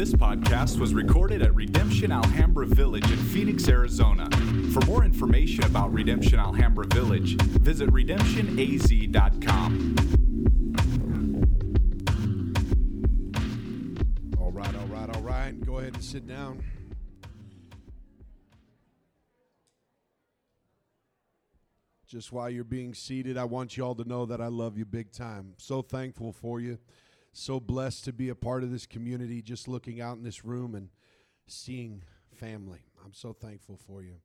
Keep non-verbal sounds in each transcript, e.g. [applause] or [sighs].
This podcast was recorded at Redemption Alhambra Village in Phoenix, Arizona. For more information about Redemption Alhambra Village, visit redemptionaz.com. All right, all right, all right. Go ahead and sit down. Just while you're being seated, I want you all to know that I love you big time. So thankful for you. So blessed to be a part of this community, just looking out in this room and seeing family. I'm so thankful for you.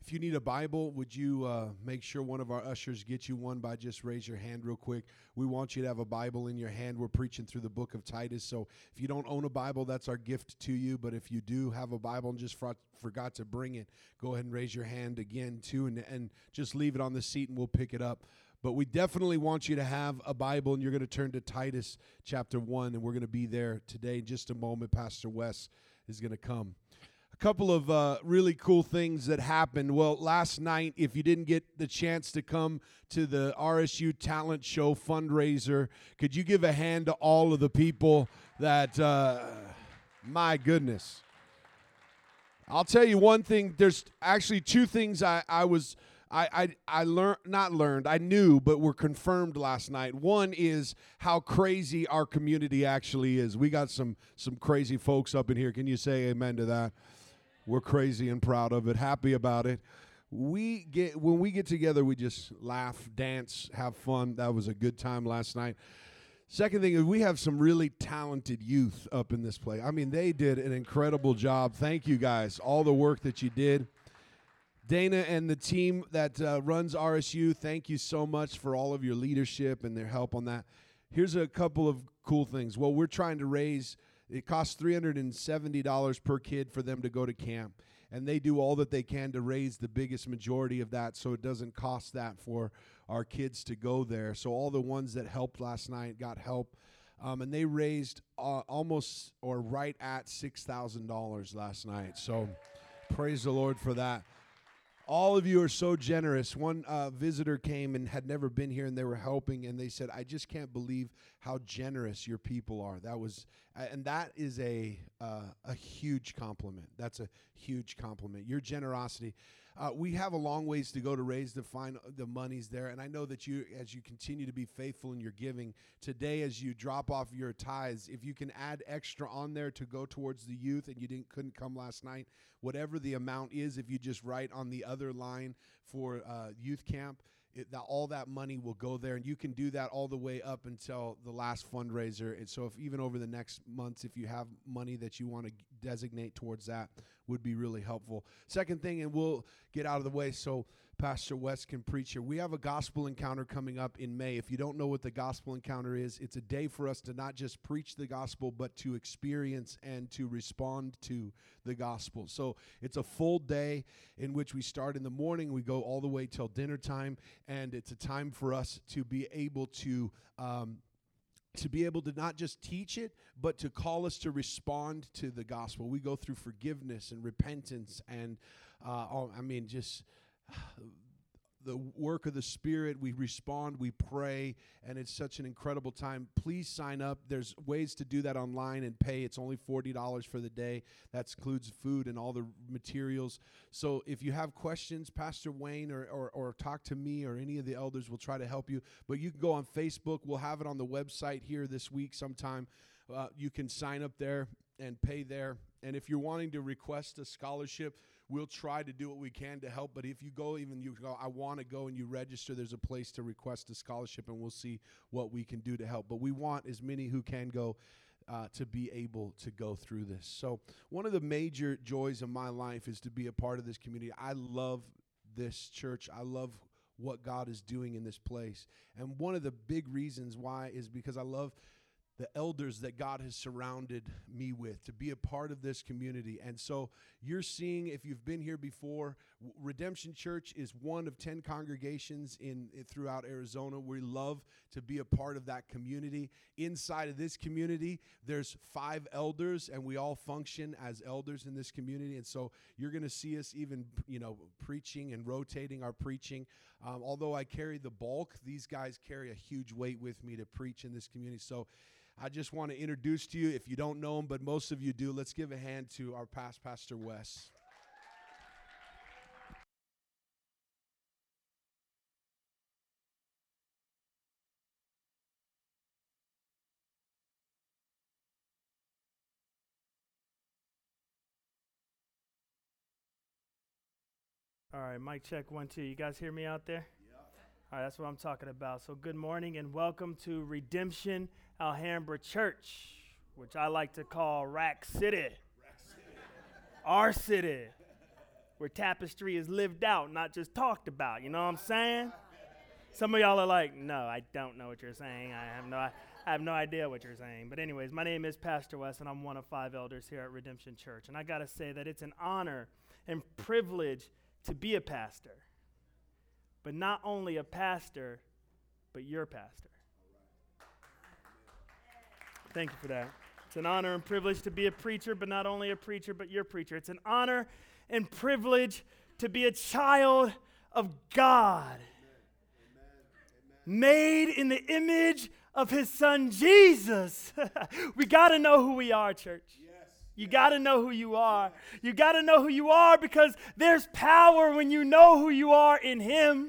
If you need a Bible, would you uh, make sure one of our ushers gets you one by just raise your hand real quick? We want you to have a Bible in your hand. We're preaching through the book of Titus. So if you don't own a Bible, that's our gift to you. But if you do have a Bible and just forgot to bring it, go ahead and raise your hand again, too, and, and just leave it on the seat and we'll pick it up. But we definitely want you to have a Bible, and you're going to turn to Titus chapter 1, and we're going to be there today in just a moment. Pastor Wes is going to come. A couple of uh, really cool things that happened. Well, last night, if you didn't get the chance to come to the RSU Talent Show fundraiser, could you give a hand to all of the people that, uh, my goodness. I'll tell you one thing. There's actually two things I, I was I, I, I learned, not learned, I knew, but were confirmed last night. One is how crazy our community actually is. We got some, some crazy folks up in here. Can you say amen to that? We're crazy and proud of it, happy about it. We get when we get together, we just laugh, dance, have fun. That was a good time last night. Second thing is we have some really talented youth up in this place. I mean, they did an incredible job. Thank you guys, all the work that you did. Dana and the team that uh, runs RSU, thank you so much for all of your leadership and their help on that. Here's a couple of cool things. Well, we're trying to raise, it costs $370 per kid for them to go to camp. And they do all that they can to raise the biggest majority of that so it doesn't cost that for our kids to go there. So, all the ones that helped last night got help. Um, and they raised uh, almost or right at $6,000 last night. So, praise the Lord for that. All of you are so generous. One uh, visitor came and had never been here, and they were helping, and they said, "I just can't believe how generous your people are." That was, and that is a uh, a huge compliment. That's a huge compliment. Your generosity. Uh, we have a long ways to go to raise the fine the monies there, and I know that you, as you continue to be faithful in your giving today, as you drop off your tithes, if you can add extra on there to go towards the youth, and you didn't couldn't come last night, whatever the amount is, if you just write on the other line for uh, youth camp. It, that all that money will go there, and you can do that all the way up until the last fundraiser. And so, if even over the next months, if you have money that you want to designate towards that, would be really helpful. Second thing, and we'll get out of the way so Pastor Wes can preach here. We have a gospel encounter coming up in May. If you don't know what the gospel encounter is, it's a day for us to not just preach the gospel, but to experience and to respond to the gospel. So it's a full day in which we start in the morning, we go all the way till dinner time, and it's a time for us to be able to. Um, to be able to not just teach it, but to call us to respond to the gospel. We go through forgiveness and repentance, and uh, I mean, just [sighs] the work of the Spirit. We respond, we pray, and it's such an incredible time. Please sign up. There's ways to do that online and pay. It's only $40 for the day. That includes food and all the materials. So if you have questions, Pastor Wayne or, or, or talk to me or any of the elders will try to help you. But you can go on Facebook. We'll have it on the website here this week sometime. Uh, you can sign up there and pay there. And if you're wanting to request a scholarship, we'll try to do what we can to help. But if you go, even you go, I want to go and you register, there's a place to request a scholarship, and we'll see what we can do to help. But we want as many who can go. Uh, to be able to go through this. So, one of the major joys of my life is to be a part of this community. I love this church. I love what God is doing in this place. And one of the big reasons why is because I love the elders that God has surrounded me with to be a part of this community. And so you're seeing, if you've been here before, Redemption Church is one of 10 congregations in, throughout Arizona. We love to be a part of that community. Inside of this community, there's five elders, and we all function as elders in this community. And so you're going to see us even, you know, preaching and rotating our preaching. Um, although I carry the bulk, these guys carry a huge weight with me to preach in this community. So I just want to introduce to you, if you don't know him, but most of you do, let's give a hand to our past Pastor Wes. All right, mic check one, two. You guys hear me out there? All right, that's what I'm talking about. So, good morning and welcome to Redemption Alhambra Church, which I like to call Rack City. Rack City. Our city, where tapestry is lived out, not just talked about. You know what I'm saying? Some of y'all are like, no, I don't know what you're saying. I have no, I have no idea what you're saying. But, anyways, my name is Pastor Wes, and I'm one of five elders here at Redemption Church. And I got to say that it's an honor and privilege to be a pastor. But not only a pastor, but your pastor. Thank you for that. It's an honor and privilege to be a preacher, but not only a preacher, but your preacher. It's an honor and privilege to be a child of God, made in the image of his son Jesus. [laughs] we got to know who we are, church. You got to know who you are. You got to know who you are because there's power when you know who you are in Him.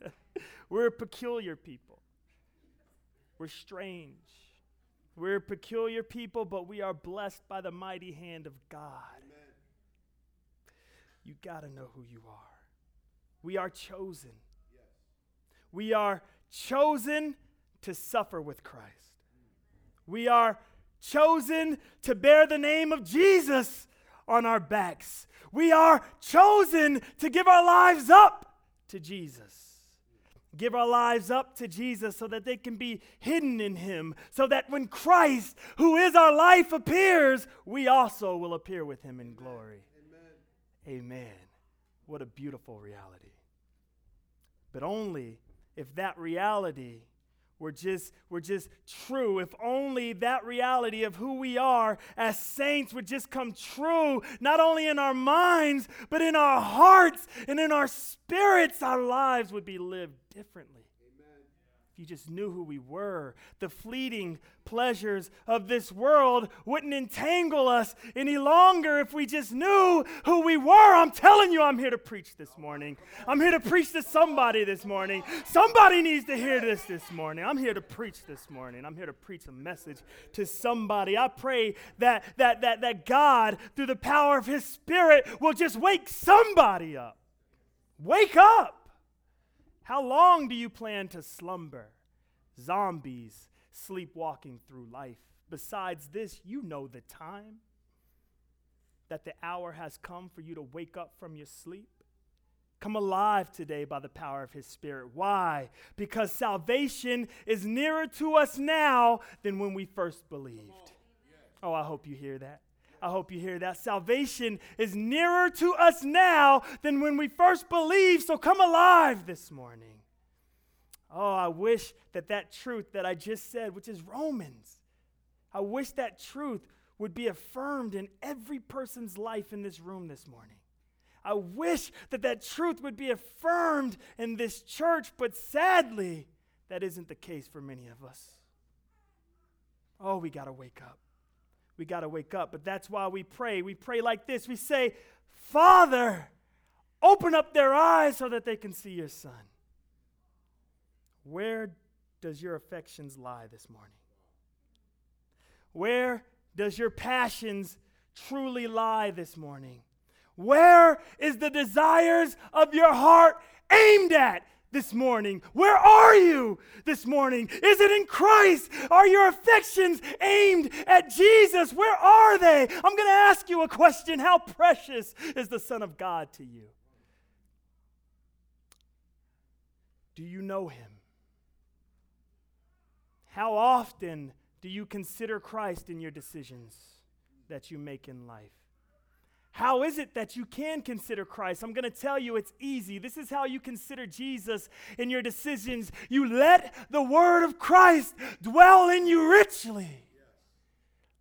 [laughs] We're a peculiar people. We're strange. We're a peculiar people, but we are blessed by the mighty hand of God. Amen. You got to know who you are. We are chosen. Yes. We are chosen to suffer with Christ. We are chosen to bear the name of Jesus on our backs. We are chosen to give our lives up to Jesus. Give our lives up to Jesus so that they can be hidden in Him, so that when Christ, who is our life, appears, we also will appear with Him in glory. Amen. Amen. What a beautiful reality. But only if that reality we're just, we're just true. If only that reality of who we are as saints would just come true, not only in our minds, but in our hearts and in our spirits, our lives would be lived differently if you just knew who we were, the fleeting pleasures of this world wouldn't entangle us any longer if we just knew who we were. I'm telling you, I'm here to preach this morning. I'm here to preach to somebody this morning. Somebody needs to hear this this morning. I'm here to preach this morning. I'm here to preach a message to somebody. I pray that that that that God through the power of his spirit will just wake somebody up. Wake up. How long do you plan to slumber? Zombies sleepwalking through life. Besides this, you know the time that the hour has come for you to wake up from your sleep. Come alive today by the power of His Spirit. Why? Because salvation is nearer to us now than when we first believed. Oh, I hope you hear that. I hope you hear that. Salvation is nearer to us now than when we first believed. So come alive this morning. Oh, I wish that that truth that I just said, which is Romans, I wish that truth would be affirmed in every person's life in this room this morning. I wish that that truth would be affirmed in this church, but sadly, that isn't the case for many of us. Oh, we got to wake up we got to wake up. But that's why we pray. We pray like this we say, Father, open up their eyes so that they can see your Son. Where does your affections lie this morning? Where does your passions truly lie this morning? Where is the desires of your heart aimed at this morning? Where are you this morning? Is it in Christ? Are your affections aimed at Jesus? Where are they? I'm going to ask you a question How precious is the Son of God to you? Do you know him? How often do you consider Christ in your decisions that you make in life? How is it that you can consider Christ? I'm going to tell you it's easy. This is how you consider Jesus in your decisions. You let the word of Christ dwell in you richly.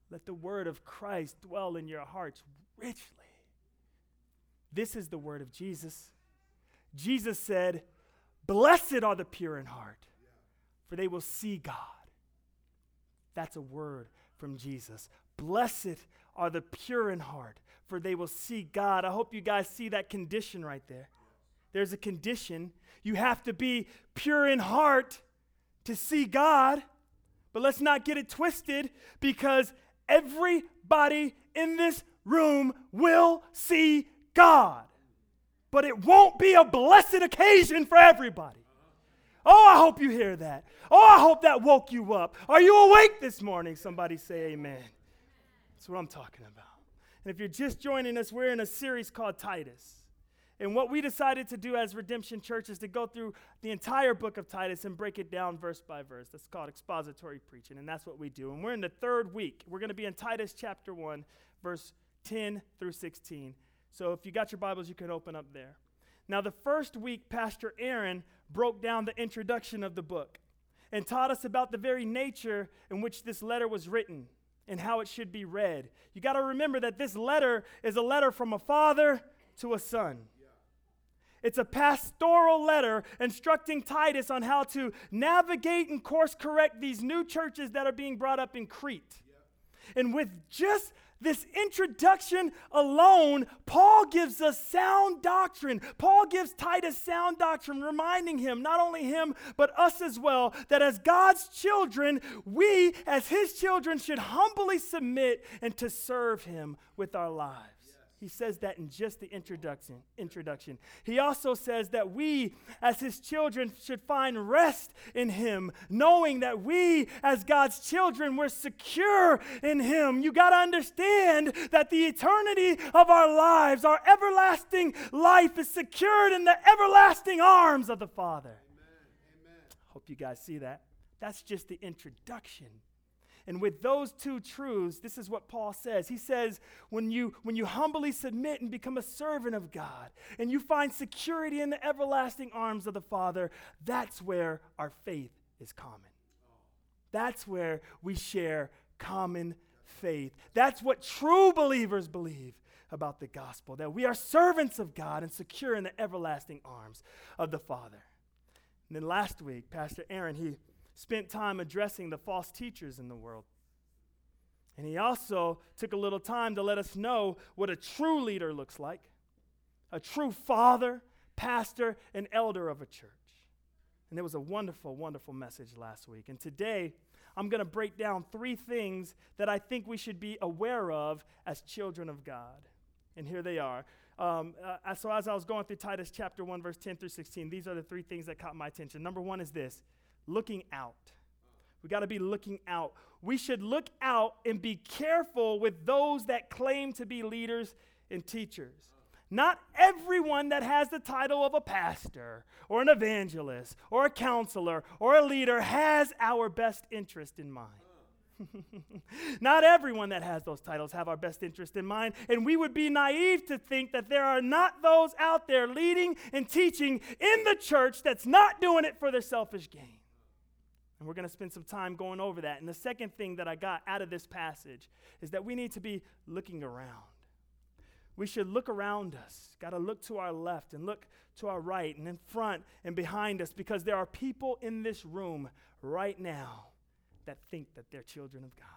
Let the word of Christ dwell in your hearts richly. This is the word of Jesus. Jesus said, Blessed are the pure in heart, for they will see God. That's a word from Jesus. Blessed are the pure in heart, for they will see God. I hope you guys see that condition right there. There's a condition. You have to be pure in heart to see God. But let's not get it twisted because everybody in this room will see God. But it won't be a blessed occasion for everybody. Oh, I hope you hear that. Oh, I hope that woke you up. Are you awake this morning? Somebody say amen. That's what I'm talking about. And if you're just joining us, we're in a series called Titus. And what we decided to do as Redemption Church is to go through the entire book of Titus and break it down verse by verse. That's called expository preaching, and that's what we do. And we're in the third week. We're going to be in Titus chapter 1, verse 10 through 16. So if you got your Bibles, you can open up there. Now, the first week, Pastor Aaron broke down the introduction of the book and taught us about the very nature in which this letter was written and how it should be read. You got to remember that this letter is a letter from a father to a son. It's a pastoral letter instructing Titus on how to navigate and course correct these new churches that are being brought up in Crete. And with just this introduction alone, Paul gives us sound doctrine. Paul gives Titus sound doctrine, reminding him, not only him, but us as well, that as God's children, we, as his children, should humbly submit and to serve him with our lives. He says that in just the introduction. Introduction. He also says that we, as his children, should find rest in him, knowing that we, as God's children, we're secure in him. You got to understand that the eternity of our lives, our everlasting life, is secured in the everlasting arms of the Father. Amen. Amen. Hope you guys see that. That's just the introduction. And with those two truths, this is what Paul says. He says, when you, when you humbly submit and become a servant of God, and you find security in the everlasting arms of the Father, that's where our faith is common. That's where we share common faith. That's what true believers believe about the gospel that we are servants of God and secure in the everlasting arms of the Father. And then last week, Pastor Aaron, he spent time addressing the false teachers in the world. And he also took a little time to let us know what a true leader looks like a true father, pastor, and elder of a church. And it was a wonderful, wonderful message last week. And today, I'm going to break down three things that I think we should be aware of as children of God. And here they are. Um, uh, so, as I was going through Titus chapter 1, verse 10 through 16, these are the three things that caught my attention. Number one is this looking out. We got to be looking out. We should look out and be careful with those that claim to be leaders and teachers. Not everyone that has the title of a pastor or an evangelist or a counselor or a leader has our best interest in mind. [laughs] not everyone that has those titles have our best interest in mind, and we would be naive to think that there are not those out there leading and teaching in the church that's not doing it for their selfish gain. And we're going to spend some time going over that. And the second thing that I got out of this passage is that we need to be looking around. We should look around us. Got to look to our left and look to our right and in front and behind us because there are people in this room right now that think that they're children of God.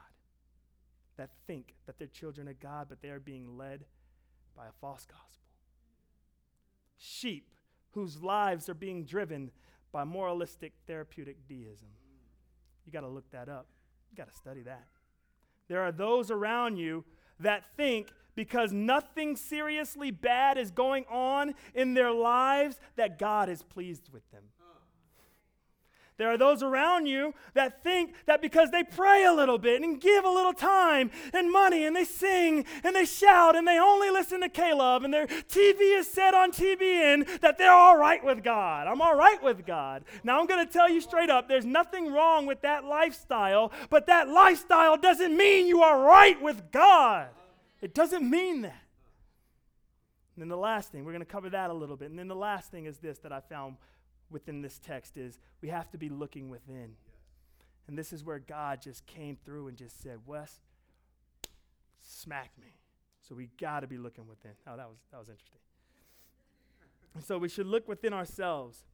That think that they're children of God, but they are being led by a false gospel. Sheep whose lives are being driven by moralistic therapeutic deism. You got to look that up. You got to study that. There are those around you that think because nothing seriously bad is going on in their lives that God is pleased with them. There are those around you that think that because they pray a little bit and give a little time and money and they sing and they shout and they only listen to K-LOVE and their TV is set on TBN that they're all right with God. I'm all right with God. Now I'm going to tell you straight up there's nothing wrong with that lifestyle, but that lifestyle doesn't mean you are right with God. It doesn't mean that. And then the last thing, we're going to cover that a little bit. And then the last thing is this that I found within this text is we have to be looking within. And this is where God just came through and just said, Wes, smack me. So we got to be looking within. Oh, that was, that was interesting. So we should look within ourselves.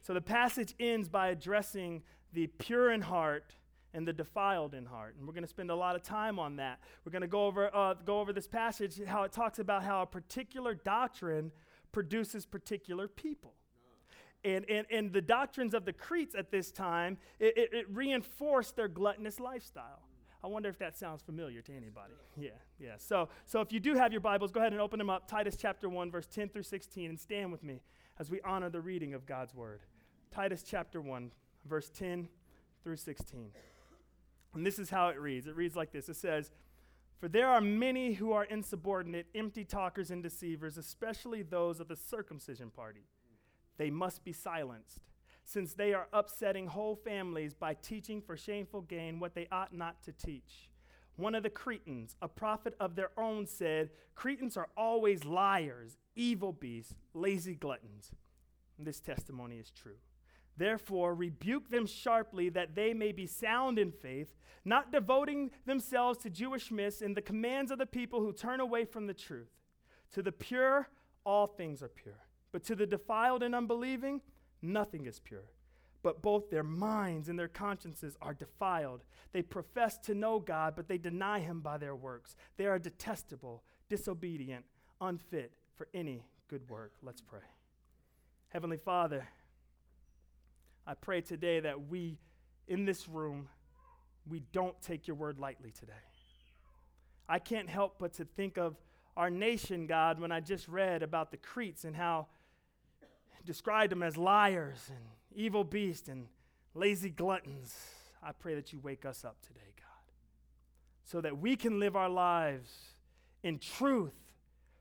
So the passage ends by addressing the pure in heart and the defiled in heart. And we're going to spend a lot of time on that. We're going to go over, uh, go over this passage, how it talks about how a particular doctrine produces particular people. And, and, and the doctrines of the Cretes at this time, it, it, it reinforced their gluttonous lifestyle. I wonder if that sounds familiar to anybody. Yeah, yeah. So, so if you do have your Bibles, go ahead and open them up. Titus chapter 1, verse 10 through 16, and stand with me as we honor the reading of God's word. Titus chapter 1, verse 10 through 16. And this is how it reads it reads like this it says, For there are many who are insubordinate, empty talkers, and deceivers, especially those of the circumcision party. They must be silenced since they are upsetting whole families by teaching for shameful gain what they ought not to teach. One of the Cretans, a prophet of their own, said, Cretans are always liars, evil beasts, lazy gluttons. This testimony is true. Therefore, rebuke them sharply that they may be sound in faith, not devoting themselves to Jewish myths and the commands of the people who turn away from the truth. To the pure, all things are pure. But to the defiled and unbelieving, nothing is pure. But both their minds and their consciences are defiled. They profess to know God, but they deny Him by their works. They are detestable, disobedient, unfit for any good work. Let's pray. Heavenly Father, I pray today that we in this room, we don't take your word lightly today. I can't help but to think of our nation, God, when I just read about the Cretes and how described them as liars and evil beasts and lazy gluttons. I pray that you wake us up today, God, so that we can live our lives in truth,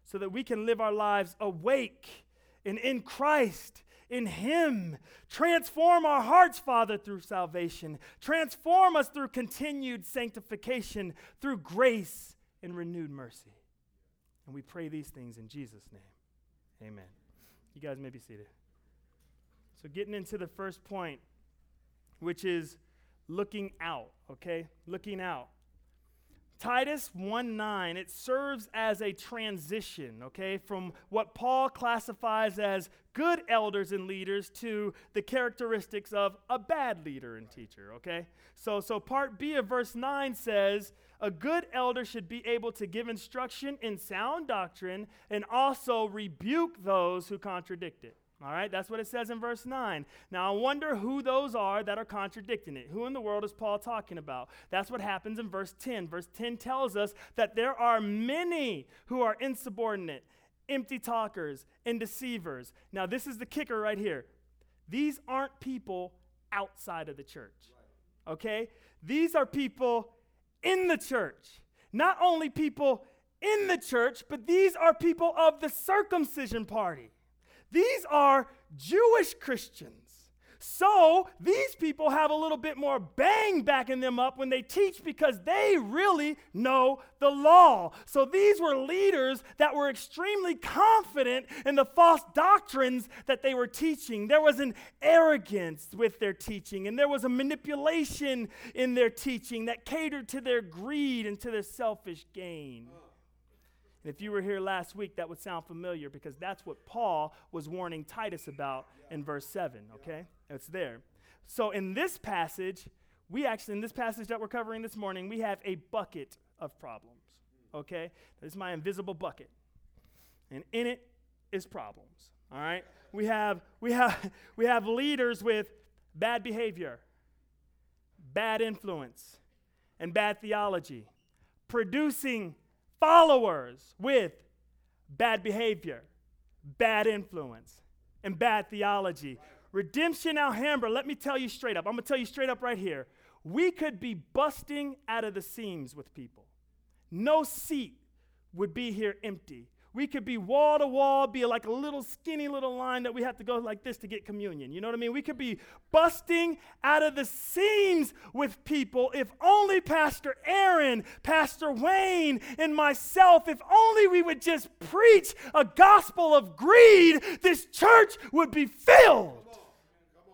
so that we can live our lives awake and in Christ, in Him. Transform our hearts, Father, through salvation. Transform us through continued sanctification, through grace and renewed mercy. And we pray these things in Jesus' name. Amen. You guys may be seated. So, getting into the first point, which is looking out, okay? Looking out. Titus 1 9, it serves as a transition, okay, from what Paul classifies as good elders and leaders to the characteristics of a bad leader and teacher, okay? So, so part B of verse 9 says, a good elder should be able to give instruction in sound doctrine and also rebuke those who contradict it. All right, that's what it says in verse 9. Now, I wonder who those are that are contradicting it. Who in the world is Paul talking about? That's what happens in verse 10. Verse 10 tells us that there are many who are insubordinate, empty talkers, and deceivers. Now, this is the kicker right here. These aren't people outside of the church, okay? These are people in the church. Not only people in the church, but these are people of the circumcision party. These are Jewish Christians. So these people have a little bit more bang backing them up when they teach because they really know the law. So these were leaders that were extremely confident in the false doctrines that they were teaching. There was an arrogance with their teaching, and there was a manipulation in their teaching that catered to their greed and to their selfish gain. And if you were here last week, that would sound familiar because that's what Paul was warning Titus about in verse 7, okay? It's there. So in this passage, we actually, in this passage that we're covering this morning, we have a bucket of problems, okay? This is my invisible bucket. And in it is problems, all right? We have, we have, [laughs] we have leaders with bad behavior, bad influence, and bad theology, producing followers with bad behavior, bad influence, and bad theology. Redemption Alhambra, let me tell you straight up. I'm going to tell you straight up right here. We could be busting out of the seams with people. No seat would be here empty. We could be wall to wall, be like a little skinny little line that we have to go like this to get communion. You know what I mean? We could be busting out of the seams with people if only Pastor Aaron, Pastor Wayne, and myself, if only we would just preach a gospel of greed, this church would be filled.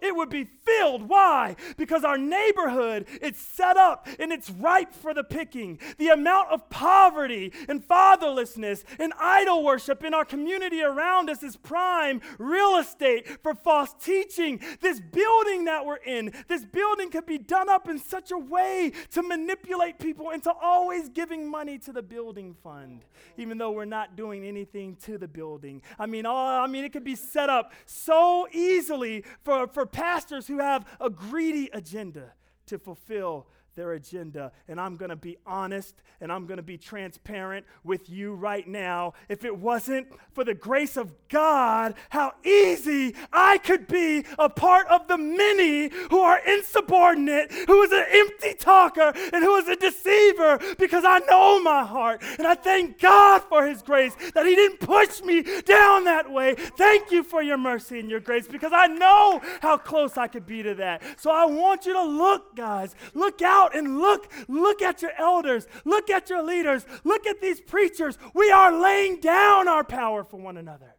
It would be filled. Why? Because our neighborhood is set up and it's ripe for the picking. The amount of poverty and fatherlessness and idol worship in our community around us is prime real estate for false teaching. This building that we're in, this building could be done up in such a way to manipulate people into always giving money to the building fund, even though we're not doing anything to the building. I mean, all, I mean, it could be set up so easily for, for pastors who have a greedy agenda to fulfill their agenda. And I'm going to be honest and I'm going to be transparent with you right now. If it wasn't for the grace of God, how easy I could be a part of the many who are insubordinate, who is an empty talker, and who is a deceiver because I know my heart. And I thank God for His grace that He didn't push me down that way. Thank you for your mercy and your grace because I know how close I could be to that. So I want you to look, guys, look out out and look, look at your elders, look at your leaders, look at these preachers. We are laying down our power for one another.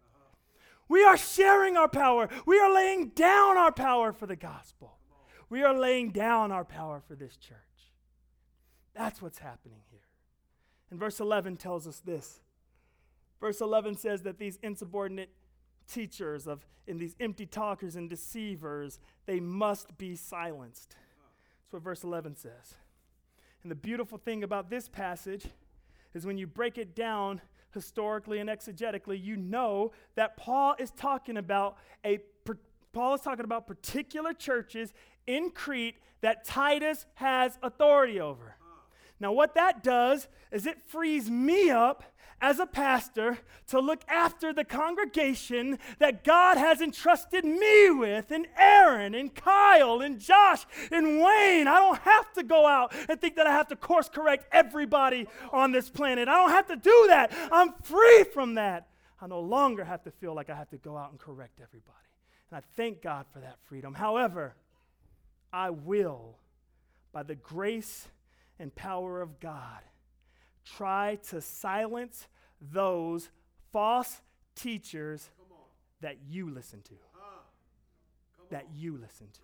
We are sharing our power. We are laying down our power for the gospel. We are laying down our power for this church. That's what's happening here. And verse 11 tells us this. Verse 11 says that these insubordinate teachers of in these empty talkers and deceivers, they must be silenced. That's what verse 11 says. And the beautiful thing about this passage is when you break it down historically and exegetically, you know that Paul is talking about a Paul is talking about particular churches in Crete that Titus has authority over. Now, what that does is it frees me up as a pastor to look after the congregation that God has entrusted me with, and Aaron, and Kyle, and Josh, and Wayne. I don't have to go out and think that I have to course correct everybody on this planet. I don't have to do that. I'm free from that. I no longer have to feel like I have to go out and correct everybody. And I thank God for that freedom. However, I will, by the grace and power of God, try to silence those false teachers that you listen to. That you listen to.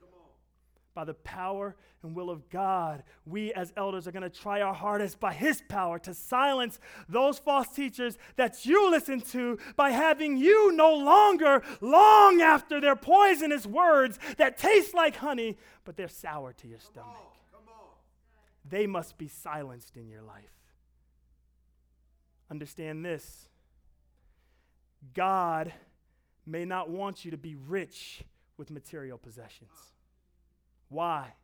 By the power and will of God, we as elders are going to try our hardest by His power to silence those false teachers that you listen to by having you no longer long after their poisonous words that taste like honey, but they're sour to your stomach. They must be silenced in your life. Understand this God may not want you to be rich with material possessions. Why?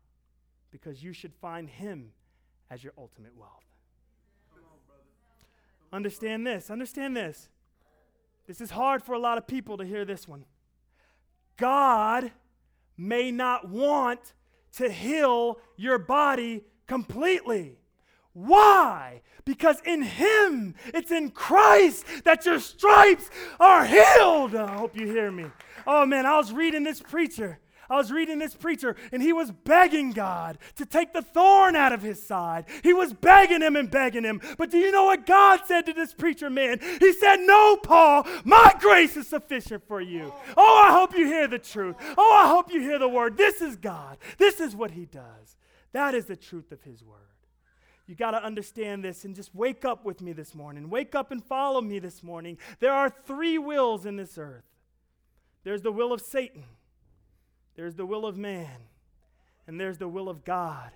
Because you should find Him as your ultimate wealth. Understand this. Understand this. This is hard for a lot of people to hear this one. God may not want to heal your body completely. Why? Because in Him, it's in Christ that your stripes are healed. I hope you hear me. Oh man, I was reading this preacher. I was reading this preacher, and he was begging God to take the thorn out of his side. He was begging him and begging him. But do you know what God said to this preacher man? He said, No, Paul, my grace is sufficient for you. Oh, I hope you hear the truth. Oh, I hope you hear the word. This is God. This is what he does. That is the truth of his word. You got to understand this and just wake up with me this morning. Wake up and follow me this morning. There are three wills in this earth there's the will of Satan, there's the will of man, and there's the will of God.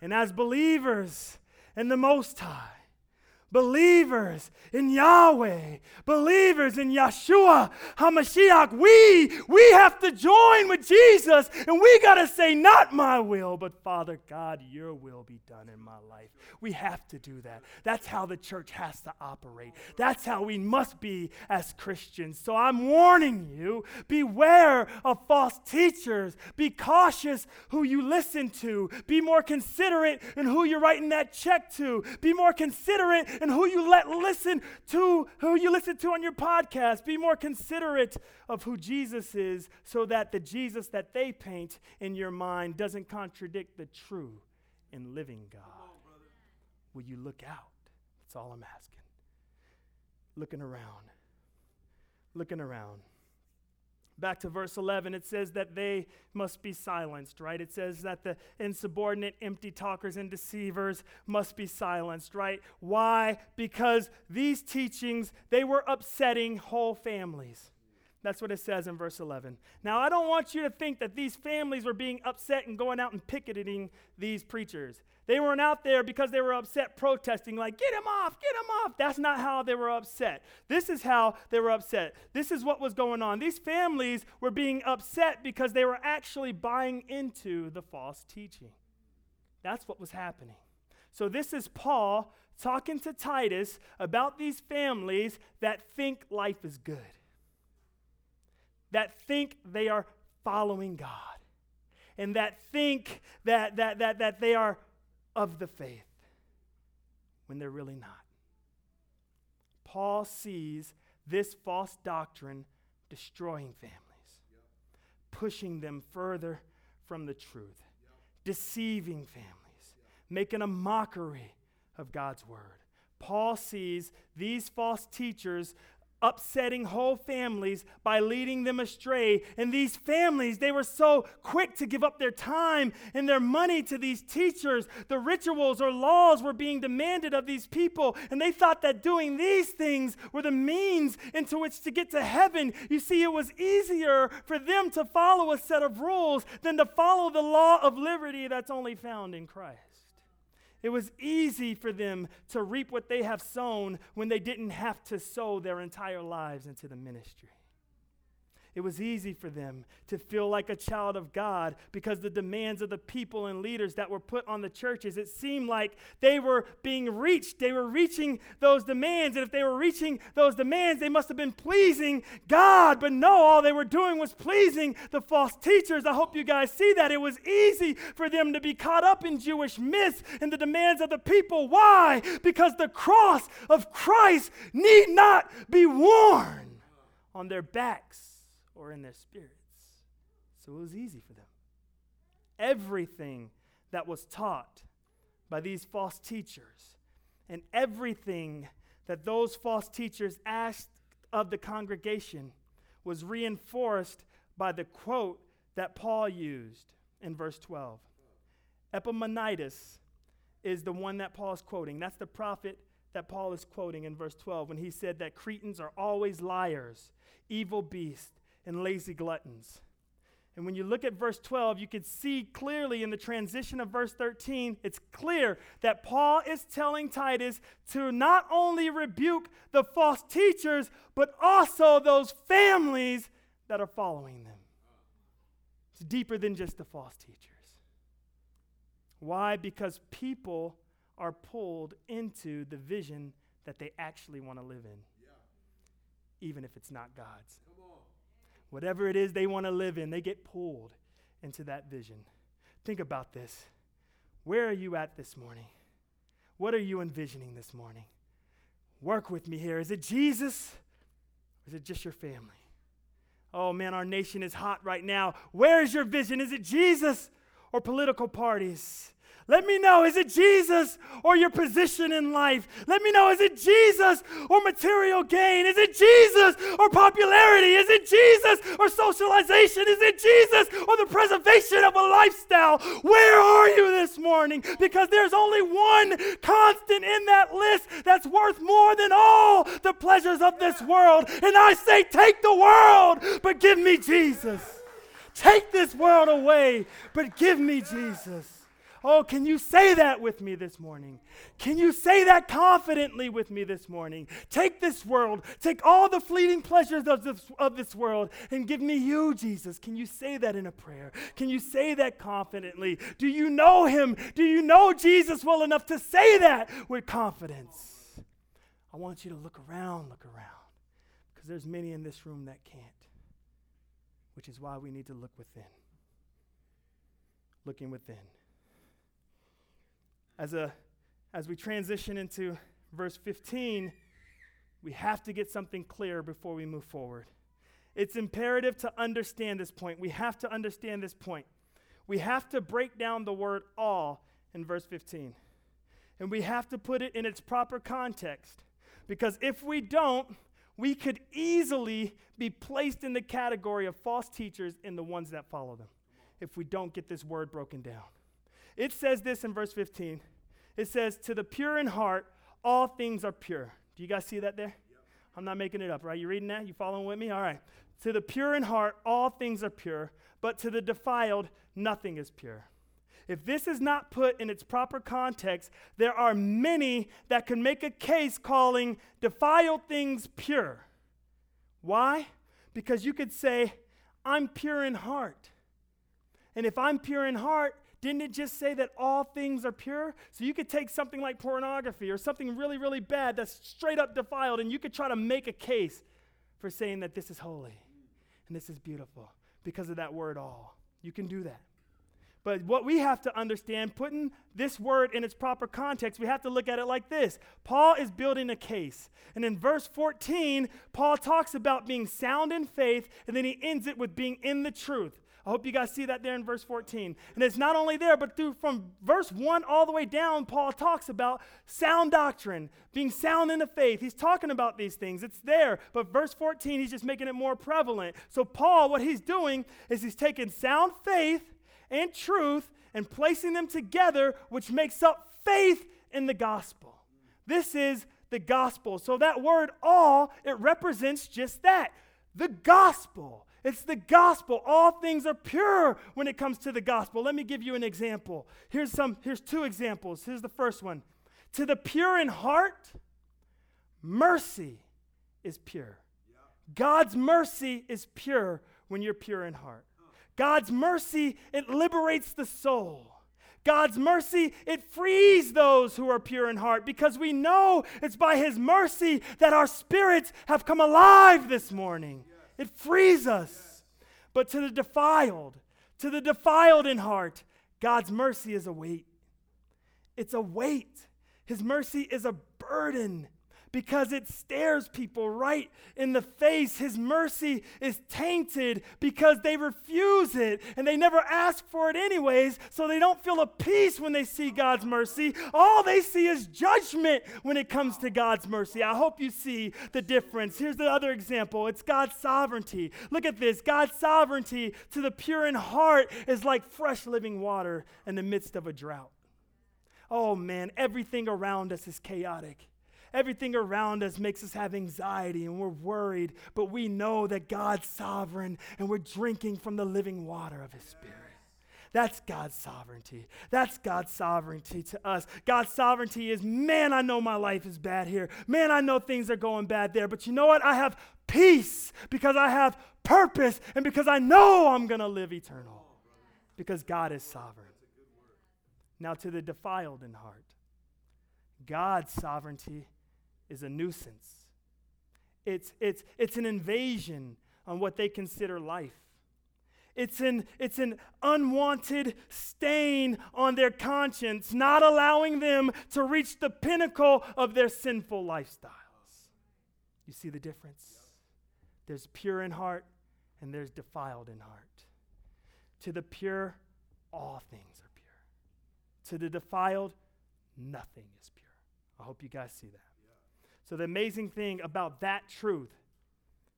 And as believers in the Most High, believers in Yahweh, believers in Yeshua HaMashiach, we, we have to join with Jesus and we got to say, Not my will, but Father God, your will be done in my life. We have to do that. That's how the church has to operate. That's how we must be as Christians. So I'm warning you beware of false teachers. Be cautious who you listen to. Be more considerate in who you're writing that check to. Be more considerate and who you let listen to, who you listen to on your podcast. Be more considerate of who Jesus is so that the Jesus that they paint in your mind doesn't contradict the true and living God. On, Will you look out? That's all I'm asking. Looking around. Looking around. Back to verse 11, it says that they must be silenced, right? It says that the insubordinate, empty talkers and deceivers must be silenced, right? Why? Because these teachings, they were upsetting whole families. That's what it says in verse 11. Now, I don't want you to think that these families were being upset and going out and picketing these preachers. They weren't out there because they were upset protesting, like, get him off, get him off. That's not how they were upset. This is how they were upset. This is what was going on. These families were being upset because they were actually buying into the false teaching. That's what was happening. So, this is Paul talking to Titus about these families that think life is good that think they are following God and that think that, that, that, that they are of the faith when they're really not. Paul sees this false doctrine destroying families, pushing them further from the truth, deceiving families, making a mockery of God's word. Paul sees these false teachers upsetting whole families by leading them astray. And these families, they were so quick to give up their time and their money to these teachers. The rituals or laws were being demanded of these people, and they thought that doing these things were the means into which to get to heaven. You see, it was easier for them to follow a set of rules than to follow the law of liberty that's only found in Christ. It was easy for them to reap what they have sown when they didn't have to sow their entire lives into the ministry. It was easy for them to feel like a child of God because the demands of the people and leaders that were put on the churches, it seemed like they were being reached. They were reaching those demands. And if they were reaching those demands, they must have been pleasing God. But no, all they were doing was pleasing the false teachers. I hope you guys see that. It was easy for them to be caught up in Jewish myths and the demands of the people. Why? Because the cross of Christ need not be worn on their backs or in their spirits. So it was easy for them. Everything that was taught by these false teachers and everything that those false teachers asked of the congregation was reinforced by the quote that Paul used in verse 12. Epimenides is the one that Paul is quoting. That's the prophet that Paul is quoting in verse 12 when he said that Cretans are always liars, evil beasts, and lazy gluttons. And when you look at verse 12, you can see clearly in the transition of verse 13, it's clear that Paul is telling Titus to not only rebuke the false teachers, but also those families that are following them. It's deeper than just the false teachers. Why? Because people are pulled into the vision that they actually want to live in, yeah. even if it's not God's whatever it is they want to live in, they get pulled into that vision. Think about this. Where are you at this morning? What are you envisioning this morning? Work with me here. Is it Jesus or is it just your family? Oh man, our nation is hot right now. Where is your vision? Is it Jesus or political parties? Let me know, is it Jesus or your position in life? Let me know, is it Jesus or material gain? Is it Jesus or popularity? Is it Jesus or socialization? Is it Jesus or the preservation of a lifestyle? Where are you this morning? Because there's only one constant in that list that's worth more than all the pleasures of this world. And I say, take the world, but give me Jesus. Take this world away, but give me Jesus. Oh, can you say that with me this morning? Can you say that confidently with me this morning? Take this world, take all the fleeting pleasures of this, of this world, and give me you, Jesus. Can you say that in a prayer? Can you say that confidently? Do you know him? Do you know Jesus well enough to say that with confidence? I want you to look around, look around, because there's many in this room that can't, which is why we need to look within. Looking within as, a, as we transition into verse 15, we have to get something clear before we move forward. It's imperative to understand this point. We have to understand this point. We have to break down the word all in verse 15. And we have to put it in its proper context. Because if we don't, we could easily be placed in the category of false teachers and the ones that follow them if we don't get this word broken down. It says this in verse 15. It says, To the pure in heart, all things are pure. Do you guys see that there? Yep. I'm not making it up, right? You reading that? You following with me? All right. To the pure in heart, all things are pure, but to the defiled, nothing is pure. If this is not put in its proper context, there are many that can make a case calling defiled things pure. Why? Because you could say, I'm pure in heart. And if I'm pure in heart, didn't it just say that all things are pure? So you could take something like pornography or something really, really bad that's straight up defiled, and you could try to make a case for saying that this is holy and this is beautiful because of that word all. You can do that. But what we have to understand, putting this word in its proper context, we have to look at it like this. Paul is building a case. And in verse 14, Paul talks about being sound in faith, and then he ends it with being in the truth. I hope you guys see that there in verse 14. And it's not only there, but through from verse 1 all the way down, Paul talks about sound doctrine, being sound in the faith. He's talking about these things. It's there. But verse 14, he's just making it more prevalent. So, Paul, what he's doing is he's taking sound faith and truth and placing them together, which makes up faith in the gospel. This is the gospel. So, that word all, it represents just that the gospel. It's the gospel. All things are pure when it comes to the gospel. Let me give you an example. Here's some here's two examples. Here's the first one. To the pure in heart, mercy is pure. God's mercy is pure when you're pure in heart. God's mercy, it liberates the soul. God's mercy, it frees those who are pure in heart because we know it's by His mercy that our spirits have come alive this morning. It frees us. But to the defiled, to the defiled in heart, God's mercy is a weight. It's a weight. His mercy is a burden because it stares people right in the face. His mercy is tainted because they refuse it and they never ask for it anyways, so they don't feel a peace when they see God's mercy. All they see is judgment when it comes to God's mercy. I hope you see the difference. Here's the other example it's God's sovereignty. Look at this God's sovereignty to the pure in heart is like fresh living water in the midst of a drought. Oh man, everything around us is chaotic. Everything around us makes us have anxiety and we're worried, but we know that God's sovereign and we're drinking from the living water of His Spirit. That's God's sovereignty. That's God's sovereignty to us. God's sovereignty is, man, I know my life is bad here. Man, I know things are going bad there. But you know what? I have peace because I have purpose and because I know I'm going to live eternal. Because God is sovereign. Now, to the defiled in heart, God's sovereignty is a nuisance. It's, it's, it's an invasion on what they consider life. It's an, it's an unwanted stain on their conscience, not allowing them to reach the pinnacle of their sinful lifestyles. You see the difference? There's pure in heart and there's defiled in heart. To the pure, all things are pure. To the defiled, nothing is pure. I hope you guys see that. So, the amazing thing about that truth,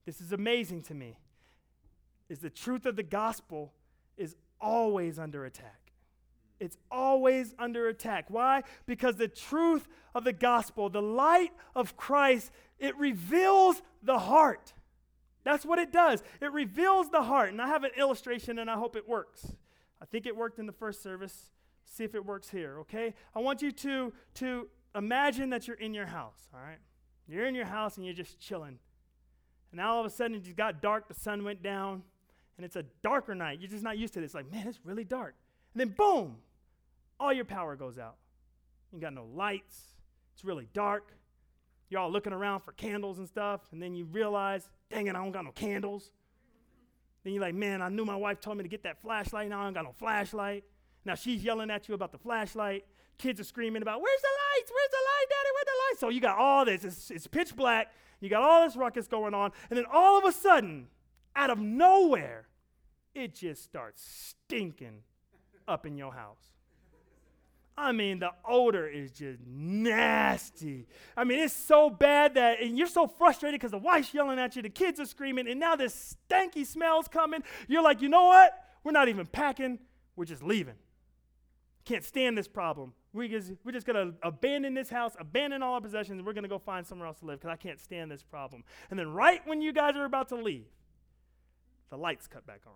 this is amazing to me, is the truth of the gospel is always under attack. It's always under attack. Why? Because the truth of the gospel, the light of Christ, it reveals the heart. That's what it does. It reveals the heart. And I have an illustration and I hope it works. I think it worked in the first service. See if it works here, okay? I want you to, to imagine that you're in your house, all right? You're in your house and you're just chilling. And now all of a sudden it just got dark, the sun went down, and it's a darker night. You're just not used to this. Like, man, it's really dark. And then boom, all your power goes out. You got no lights. It's really dark. You're all looking around for candles and stuff, and then you realize, dang it, I don't got no candles. Then you're like, man, I knew my wife told me to get that flashlight. Now I don't got no flashlight. Now she's yelling at you about the flashlight. Kids are screaming about, where's the lights? Where's the light, Daddy? Where's the lights? So you got all this. It's, it's pitch black. You got all this ruckus going on. And then all of a sudden, out of nowhere, it just starts stinking up in your house. I mean, the odor is just nasty. I mean, it's so bad that, and you're so frustrated because the wife's yelling at you, the kids are screaming, and now this stanky smell's coming. You're like, you know what? We're not even packing, we're just leaving. Can't stand this problem. We just, we're just going to abandon this house, abandon all our possessions, and we're going to go find somewhere else to live because I can't stand this problem. And then, right when you guys are about to leave, the lights cut back on.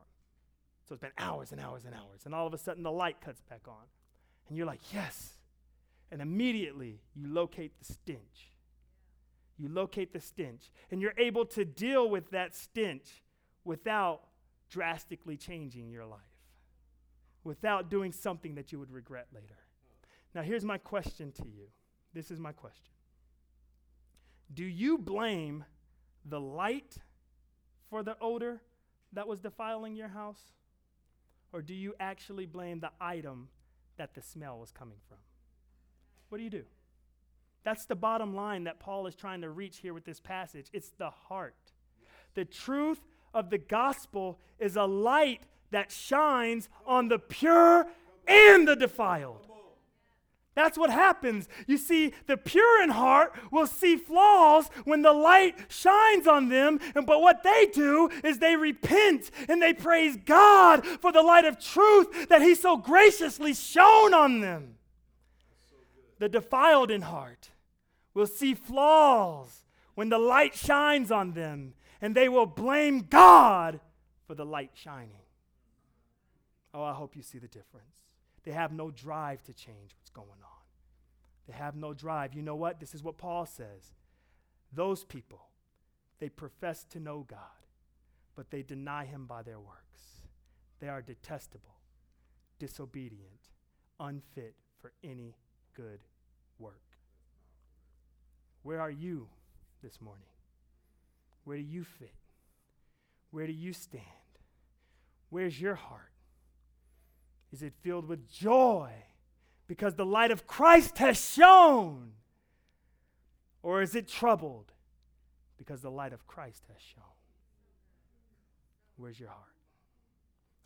So it's been hours and hours and hours. And all of a sudden, the light cuts back on. And you're like, yes. And immediately, you locate the stench. You locate the stench. And you're able to deal with that stench without drastically changing your life, without doing something that you would regret later. Now, here's my question to you. This is my question. Do you blame the light for the odor that was defiling your house? Or do you actually blame the item that the smell was coming from? What do you do? That's the bottom line that Paul is trying to reach here with this passage. It's the heart. The truth of the gospel is a light that shines on the pure and the defiled. That's what happens. You see, the pure in heart will see flaws when the light shines on them. But what they do is they repent and they praise God for the light of truth that He so graciously shone on them. The defiled in heart will see flaws when the light shines on them, and they will blame God for the light shining. Oh, I hope you see the difference. They have no drive to change what's going on. They have no drive. You know what? This is what Paul says. Those people, they profess to know God, but they deny him by their works. They are detestable, disobedient, unfit for any good work. Where are you this morning? Where do you fit? Where do you stand? Where's your heart? Is it filled with joy because the light of Christ has shone? Or is it troubled because the light of Christ has shone? Where's your heart?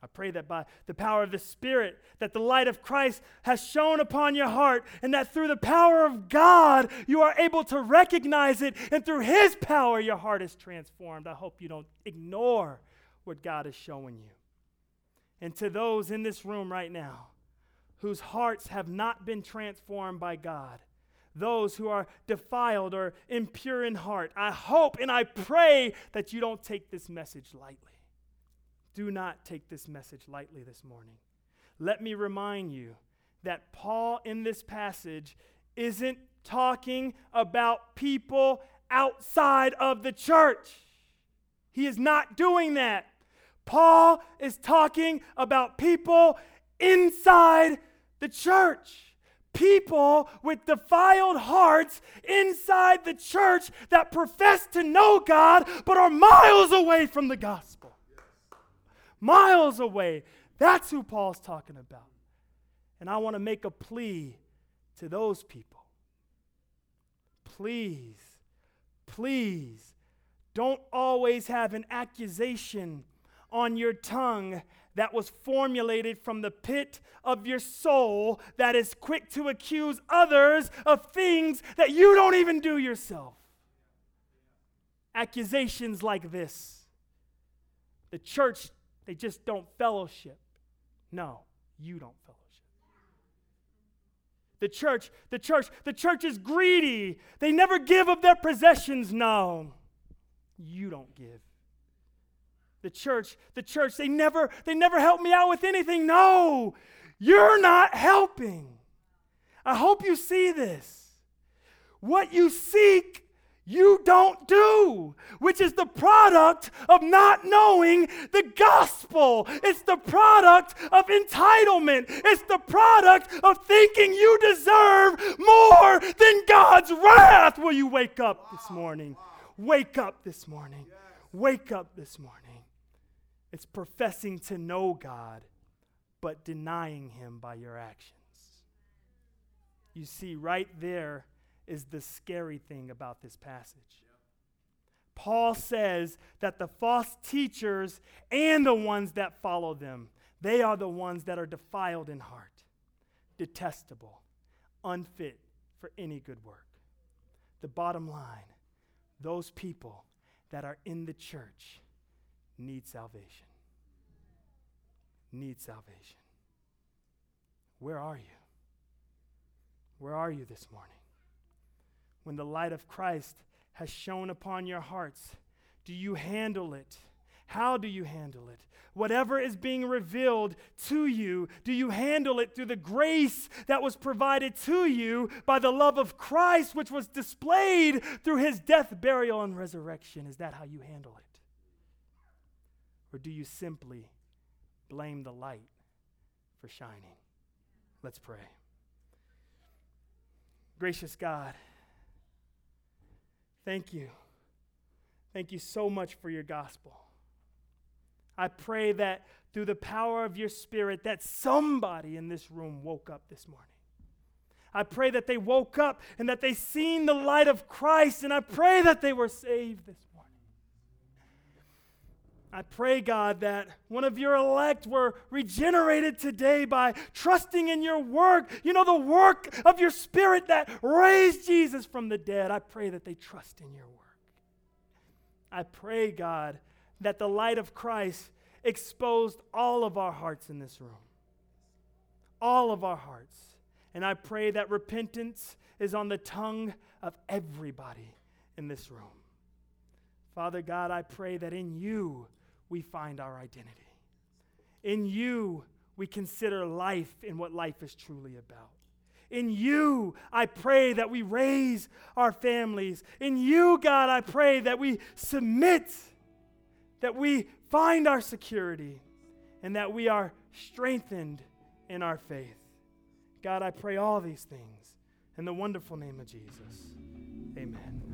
I pray that by the power of the Spirit, that the light of Christ has shone upon your heart, and that through the power of God, you are able to recognize it, and through His power, your heart is transformed. I hope you don't ignore what God is showing you. And to those in this room right now whose hearts have not been transformed by God, those who are defiled or impure in heart, I hope and I pray that you don't take this message lightly. Do not take this message lightly this morning. Let me remind you that Paul in this passage isn't talking about people outside of the church. He is not doing that. Paul is talking about people inside the church. People with defiled hearts inside the church that profess to know God but are miles away from the gospel. Miles away. That's who Paul's talking about. And I want to make a plea to those people. Please, please don't always have an accusation on your tongue that was formulated from the pit of your soul that is quick to accuse others of things that you don't even do yourself. Accusations like this. The church, they just don't fellowship. No, you don't fellowship. The church, the church, the church is greedy. They never give of their possessions. No, you don't give the church the church they never they never help me out with anything no you're not helping i hope you see this what you seek you don't do, which is the product of not knowing the gospel. It's the product of entitlement. It's the product of thinking you deserve more than God's wrath. Will you wake up this morning? Wake up this morning. Wake up this morning. It's professing to know God, but denying Him by your actions. You see, right there is the scary thing about this passage. Paul says that the false teachers and the ones that follow them, they are the ones that are defiled in heart, detestable, unfit for any good work. The bottom line those people that are in the church need salvation. Need salvation. Where are you? Where are you this morning? When the light of Christ has shone upon your hearts, do you handle it? How do you handle it? Whatever is being revealed to you, do you handle it through the grace that was provided to you by the love of Christ, which was displayed through his death, burial, and resurrection? Is that how you handle it? Or do you simply blame the light for shining? Let's pray. Gracious God, thank you. Thank you so much for your gospel. I pray that through the power of your spirit that somebody in this room woke up this morning. I pray that they woke up and that they seen the light of Christ and I pray that they were saved this morning. I pray, God, that one of your elect were regenerated today by trusting in your work. You know, the work of your spirit that raised Jesus from the dead. I pray that they trust in your work. I pray, God, that the light of Christ exposed all of our hearts in this room. All of our hearts. And I pray that repentance is on the tongue of everybody in this room. Father God, I pray that in you we find our identity. In you we consider life and what life is truly about. In you, I pray that we raise our families. In you, God, I pray that we submit that we find our security and that we are strengthened in our faith. God, I pray all these things in the wonderful name of Jesus. Amen.